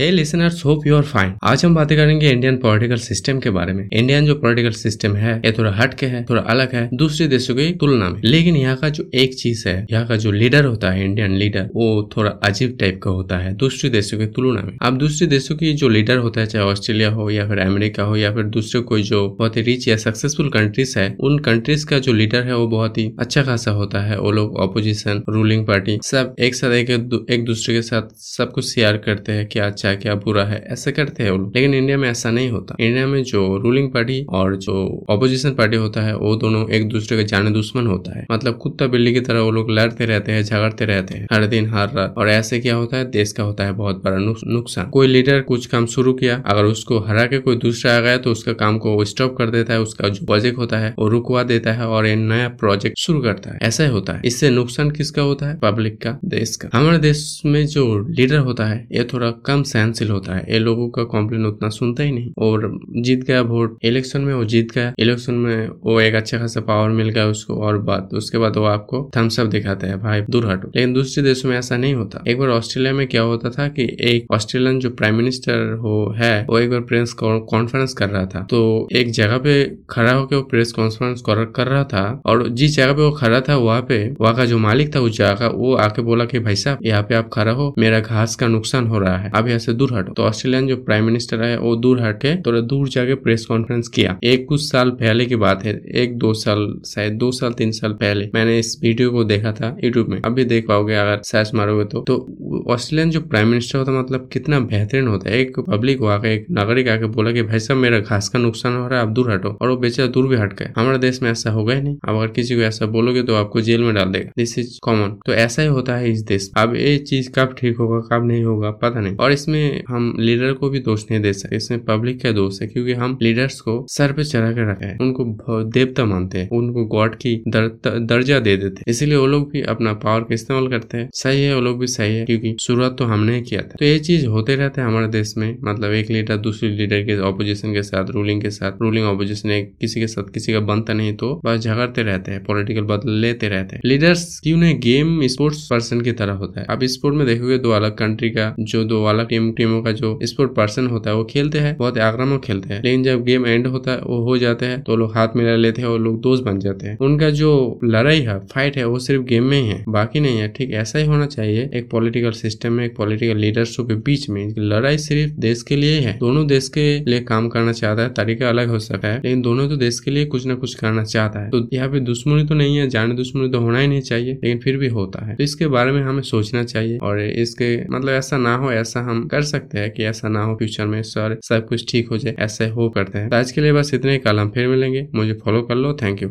Listeners hope you are fine आज हम बातें करेंगे इंडियन पॉलिटिकल सिस्टम के बारे में। इंडियन जो पॉलिटिकल सिस्टम है, ये थोड़ा हट के है, थोड़ा अलग है, दूसरे देशों की तुलना में। लेकिन यहाँ का जो एक चीज़ है, यहाँ का जो लीडर होता है इंडियन लीडर वो थोड़ा अजीब टाइप का होता है, दूसरे देशों की तुलना में। अब दूसरे देशों की जो लीडर होता है, चाहे ऑस्ट्रेलिया हो या फिर अमेरिका हो या फिर दूसरे कोई जो बहुत ही रिच या सक्सेसफुल कंट्रीज़ है, उन कंट्रीज़ का जो लीडर है, वो बहुत ही अच्छा खासा होता है। वो लोग ऑपोजिशन रूलिंग पार्टी सब एक साथ एक दूसरे के साथ सब कुछ शेयर करते हैं क्या अच्छा है क्या बुरा है, ऐसे करते हैं लोग। लेकिन इंडिया में ऐसा नहीं होता। इंडिया में जो रूलिंग पार्टी और जो अपोजिशन पार्टी होता है, वो दोनों एक दूसरे के जाने दुश्मन होता है। मतलब कुत्ता बिल्ली की तरह वो लोग लड़ते रहते हैं, झगड़ते रहते हैं, हर दिन, हर रात। और ऐसे क्या होता है? देश का होता है बहुत बड़ा नुकसान। कोई लीडर कुछ काम शुरू किया, अगर उसको हरा के कोई दूसरा आ गया तो उसका काम को स्टॉप कर देता है, उसका जो प्रोजेक्ट होता है, वो रुकवा देता है और नया प्रोजेक्ट शुरू करता है। ऐसा ही होता है। इससे नुकसान किसका होता है? पब्लिक का, देश का। हमारे देश में जो लीडर होता है, ये थोड़ा कम सहनशील होता है। ये लोगों का कॉम्प्लेन उतना सुनता ही नहीं। और जीत गया वोट इलेक्शन में वो जीत गया। इलेक्शन में वो एक अच्छा खासा पावर मिल गया उसको और बात, उसके बाद वो आपको थम्स अप दिखाते हैं, भाई, दूर हटो। लेकिन दूसरे देशों में ऐसा नहीं होता। एक बार ऑस्ट्रेलिया में क्या होता था कि एक ऑस्ट्रेलियन जो प्राइम मिनिस्टर हो, है, वो एक बार प्रेस कॉन्फ्रेंस कर रहा था। तो एक जगह पे खड़ा होकर वो प्रेस कॉन्फ्रेंस कर रहा था और जिस जगह पे वो खड़ा था, वहाँ पे, वहाँ का जो मालिक था उस जगह का, वो आके बोला कि, भाई साहब, यहाँ पे आप खड़ा हो, मेरा घास का नुकसान हो रहा है। यहाँ से दूर हटो। तो ऑस्ट्रेलियन जो प्राइम मिनिस्टर है, वो दूर हट के थोड़ा दूर जाके प्रेस कॉन्फ्रेंस किया। एक कुछ साल पहले की बात है एक दो साल, शायद दो साल, तीन साल पहले मैंने इस वीडियो को देखा था यूट्यूब में। अभी देख पाओगे अगर सर्च मारोगे तो। तो ऑस्ट्रेलियन जो प्राइम मिनिस्टर होता मतलब कितना बेहतरीन होता है। एक पब्लिक वहाँ एक नागरिक आके बोला कि, भाई साहब, मेरा घास का नुकसान हो रहा है, आप दूर हटो। और वो बेचारा दूर भी हट गए हमारे देश में ऐसा होगा ही नहीं। अब अगर किसी को ऐसा बोलोगे तो आपको जेल में डाल देगा। दिस इज़ कॉमन तो ऐसा ही होता है इस देश अब ये चीज़ कब ठीक होगा, कब नहीं होगा, पता नहीं। और इसमें हम लीडर को भी दोष नहीं दे सकते इसमें पब्लिक का दोष है क्योंकि हम लीडर्स को सर पे चढ़ा कर रखे हैं। उनको देवता मानते हैं उनको गॉड की दर, दर्जा दे देते हैं। इसीलिए वो लोग भी अपना पावर का इस्तेमाल करते हैं। सही है वो लोग भी सही है क्योंकि शुरुआत तो हमने किया था। तो ये चीज़ होते रहते हैं हमारे देश में मतलब एक लीडर दूसरे लीडर के ऑपोजिशन के साथ रूलिंग के साथ। रूलिंग ऑपोजिशन किसी के साथ किसी का बनता नहीं तो बस झगड़ते रहते हैं पॉलिटिकल बदल लेते रहते हैं। लीडर्स क्यों नहीं गेम स्पोर्ट्स पर्सन की तरह होता है। आप स्पोर्ट में देखोगे दो अलग कंट्री का जो दो अलग टीम, टीमों का जो स्पोर्ट पर्सन होता है, वो खेलते हैं, बहुत आक्रामक खेलते हैं। लेकिन जब गेम एंड होता है, वो हो जाते हैं तो लोग हाथ मिला लेते हैं और लोग दोस्त बन जाते हैं। उनका जो लड़ाई है फाइट है, वो सिर्फ़ गेम में ही है, बाकी नहीं है। ठीक ऐसा ही होना चाहिए, एक पॉलिटिकल सिस्टम में, एक पॉलिटिकल लीडरशिप के बीच में लड़ाई सिर्फ़ देश के लिए है। दोनों देश के लिए काम करना चाहता है, तरीका अलग हो सकता है, लेकिन दोनों तो देश के लिए कुछ ना कुछ करना चाहता है। तो यहाँ पे दुश्मनी तो नहीं है, जाने दुश्मनी तो होना ही नहीं चाहिए, लेकिन फिर भी होता है। तो इसके बारे में हमें सोचना चाहिए, और इसके मतलब ऐसा ना हो, ऐसा हम कर सकते हैं कि ऐसा ना हो फ्यूचर में सर, सब कुछ ठीक हो जाए, ऐसे हो करते हैं। तो आज के लिए बस इतने कल हम फिर मिलेंगे। मुझे फॉलो कर लो। Thank you